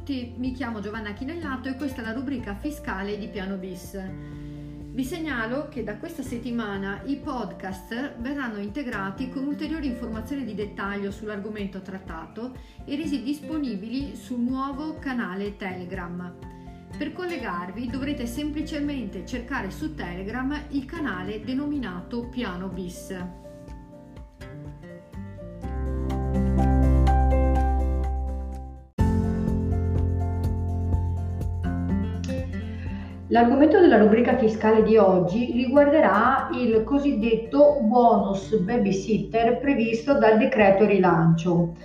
tutti, mi chiamo Giovanna Chinellato e questa è la rubrica fiscale di Piano Bis. Vi segnalo che da questa settimana i podcast verranno integrati con ulteriori informazioni di dettaglio sull'argomento trattato e resi disponibili sul nuovo canale Telegram. Per collegarvi dovrete semplicemente cercare su Telegram il canale denominato Piano Bis. L'argomento della rubrica fiscale di oggi riguarderà il cosiddetto bonus babysitter previsto dal decreto rilancio.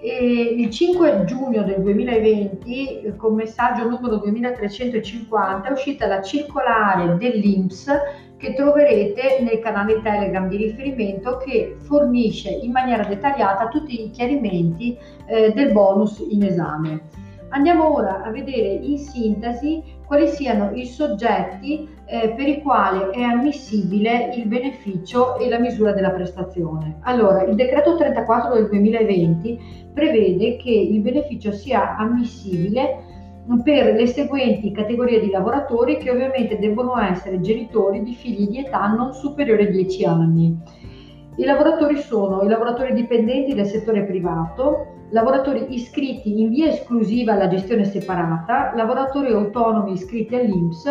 E il 5 giugno del 2020, con messaggio numero 2350, è uscita la circolare dell'INPS che troverete nel canale Telegram di riferimento che fornisce in maniera dettagliata tutti i chiarimenti eh, del bonus in esame. Andiamo ora a vedere in sintesi quali siano i soggetti eh, per i quali è ammissibile il beneficio e la misura della prestazione. Allora, il decreto 34 del 2020 prevede che il beneficio sia ammissibile per le seguenti categorie di lavoratori che ovviamente devono essere genitori di figli di età non superiore a 10 anni. I lavoratori sono i lavoratori dipendenti del settore privato, lavoratori iscritti in via esclusiva alla gestione separata, lavoratori autonomi iscritti all'INPS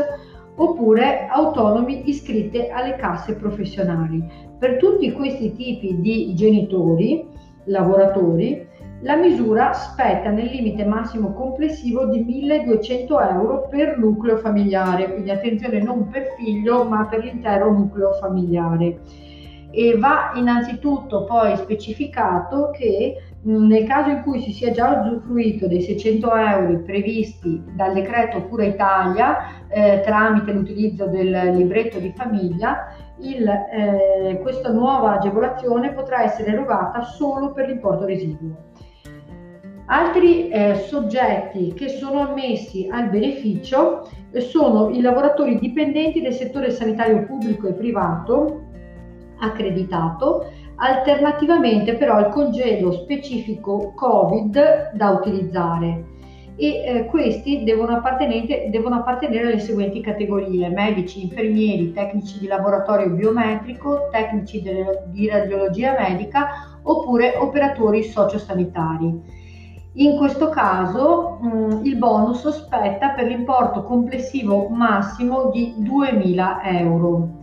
oppure autonomi iscritti alle casse professionali. Per tutti questi tipi di genitori, lavoratori, la misura spetta nel limite massimo complessivo di 1200 euro per nucleo familiare, quindi attenzione non per figlio ma per l'intero nucleo familiare. E va innanzitutto poi specificato che nel caso in cui si sia già usufruito dei 600 euro previsti dal decreto Cura Italia eh, tramite l'utilizzo del libretto di famiglia, il, eh, questa nuova agevolazione potrà essere erogata solo per l'importo residuo. Altri eh, soggetti che sono ammessi al beneficio eh, sono i lavoratori dipendenti del settore sanitario pubblico e privato accreditato, alternativamente però al congedo specifico Covid da utilizzare e eh, questi devono, devono, appartenere alle seguenti categorie medici, infermieri, tecnici di laboratorio biometrico, tecnici de, di radiologia medica oppure operatori sociosanitari. In questo caso mh, mm, il bonus spetta per l'importo complessivo massimo di 2.000 euro.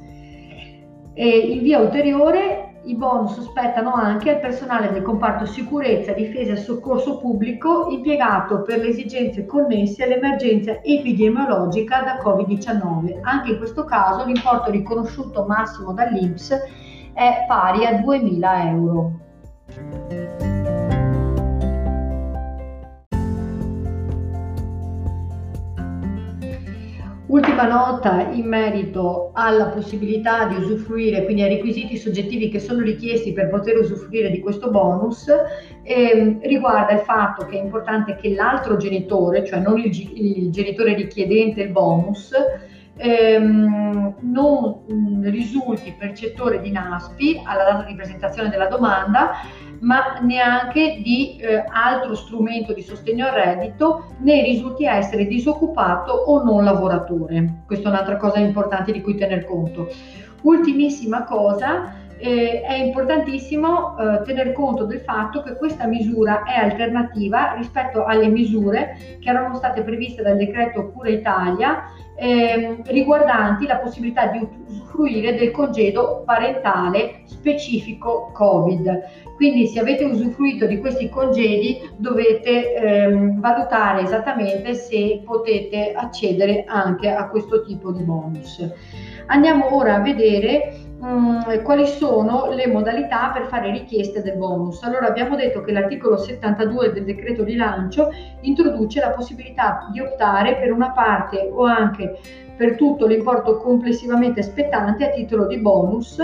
E in via ulteriore i bonus spettano anche al personale del comparto sicurezza, difesa e soccorso pubblico impiegato per le esigenze connesse all'emergenza epidemiologica da Covid-19. Anche in questo caso l'importo riconosciuto massimo dall'INPS è pari a 2.000 euro. Ultima nota in merito alla possibilità di usufruire, quindi ai requisiti soggettivi che sono richiesti per poter usufruire di questo bonus, eh, riguarda il fatto che è importante che l'altro genitore, cioè non il, il genitore richiedente il bonus, ehm, non mh, risulti percettore di NASPI alla data di presentazione della domanda ma neanche di eh, altro strumento di sostegno al reddito, né risulti essere disoccupato o non lavoratore. Questa è un'altra cosa importante di cui tener conto. Ultimissima cosa, eh, è importantissimo eh, tener conto del fatto che questa misura è alternativa rispetto alle misure che erano state previste dal decreto Cura Italia eh, riguardanti la possibilità di usufruire del congedo parentale specifico Covid. Quindi se avete usufruito di questi congedi dovete ehm, valutare esattamente se potete accedere anche a questo tipo di bonus. Andiamo ora a vedere mh, quali sono le modalità per fare richieste del bonus. Allora abbiamo detto che l'articolo 72 del decreto rilancio introduce la possibilità di optare per una parte o anche per tutto l'importo complessivamente spettante a titolo di bonus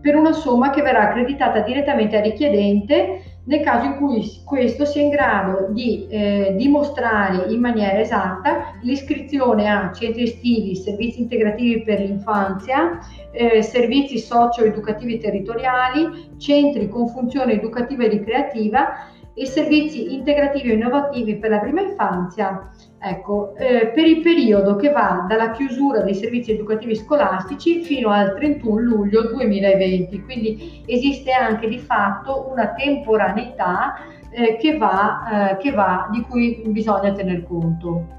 per una somma che verrà accreditata direttamente al richiedente nel caso in cui questo sia in grado di eh, dimostrare in maniera esatta l'iscrizione a centri estivi, servizi integrativi per l'infanzia, eh, servizi socio-educativi territoriali, centri con funzione educativa e ricreativa e servizi integrativi e innovativi per la prima infanzia, ecco, eh, per il periodo che va dalla chiusura dei servizi educativi scolastici fino al 31 luglio 2020. Quindi esiste anche di fatto una temporaneità eh, che va, eh, che va, di cui bisogna tener conto.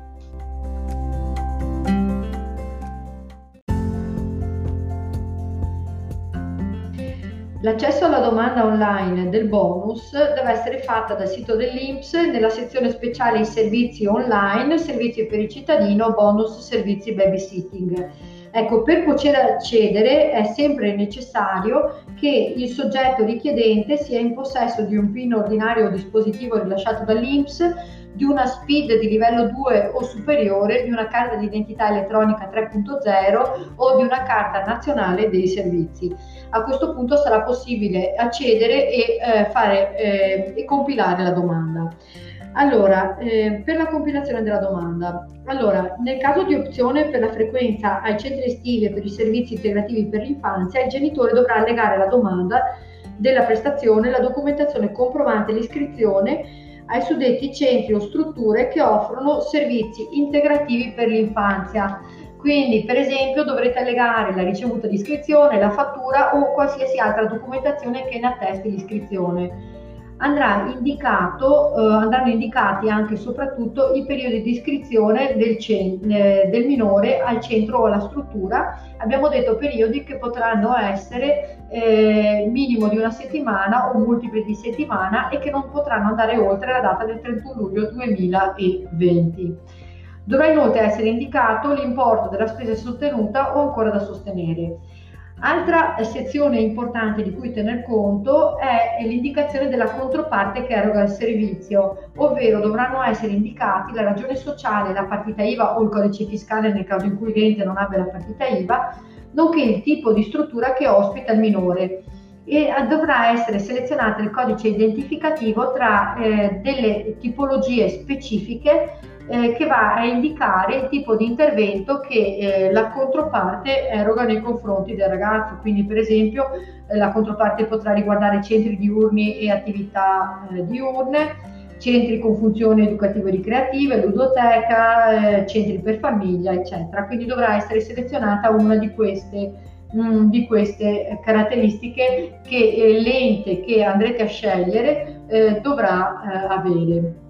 L'accesso alla domanda online del bonus deve essere fatta dal sito dell'INPS nella sezione speciale i servizi online, servizi per il cittadino, bonus servizi babysitting. Ecco, per poter accedere è sempre necessario che il soggetto richiedente sia in possesso di un PIN ordinario o dispositivo rilasciato dall'INPS, di una SPID di livello 2 o superiore, di una carta di identità elettronica 3.0 o di una carta nazionale dei servizi. A questo punto sarà possibile accedere e, eh, fare, eh, e compilare la domanda. Allora, eh, per la compilazione della domanda, allora, nel caso di opzione per la frequenza ai centri estivi e per i servizi integrativi per l'infanzia, il genitore dovrà allegare la domanda della prestazione la documentazione comprovante l'iscrizione ai suddetti centri o strutture che offrono servizi integrativi per l'infanzia. Quindi, per esempio, dovrete allegare la ricevuta di iscrizione, la fattura o qualsiasi altra documentazione che ne attesti l'iscrizione indicato, eh, andranno indicati anche e soprattutto i periodi di iscrizione del, cen- eh, del, minore al centro o alla struttura. Abbiamo detto periodi che potranno essere eh, minimo di una settimana o multipli di settimana e che non potranno andare oltre la data del 31 luglio 2020. Dovrà inoltre essere indicato l'importo della spesa sostenuta o ancora da sostenere. Altra sezione importante di cui tener conto è l'indicazione della controparte che eroga il servizio, ovvero dovranno essere indicati la ragione sociale, la partita IVA o il codice fiscale nel caso in cui l'ente non abbia la partita IVA, nonché il tipo di struttura che ospita il minore. E dovrà essere selezionato il codice identificativo tra eh, delle tipologie specifiche eh, che va a indicare il tipo di intervento che eh, la controparte eroga nei confronti del ragazzo. Quindi, per esempio, eh, la controparte potrà riguardare centri diurni e attività eh, diurne, centri con funzioni educative e ricreative, ludoteca, eh, centri per famiglia, eccetera. Quindi dovrà essere selezionata una di queste mm, di queste caratteristiche che eh, l'ente che andrete a scegliere dovrà avere.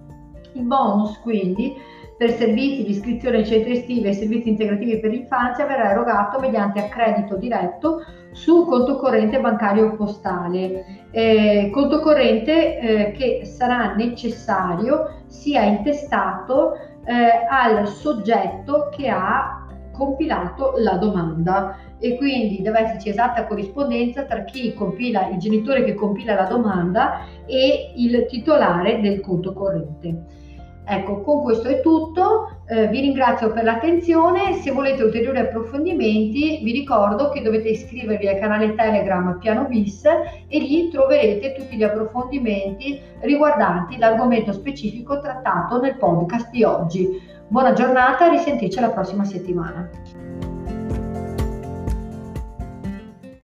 Il bonus quindi per servizi di iscrizione ai centri estivi e servizi integrativi per l'infanzia verrà erogato mediante accredito diretto su conto corrente bancario postale, eh, conto corrente eh, che sarà necessario sia intestato eh, al soggetto che ha compilato la domanda e quindi deve esserci esatta corrispondenza tra chi compila, il genitore che compila la domanda e il titolare del conto corrente. Ecco, con questo è tutto, eh, vi ringrazio per l'attenzione, se volete ulteriori approfondimenti vi ricordo che dovete iscrivervi al canale Telegram Piano Bis e lì troverete tutti gli approfondimenti riguardanti l'argomento specifico trattato nel podcast di oggi. Buona giornata, risentirci la prossima settimana.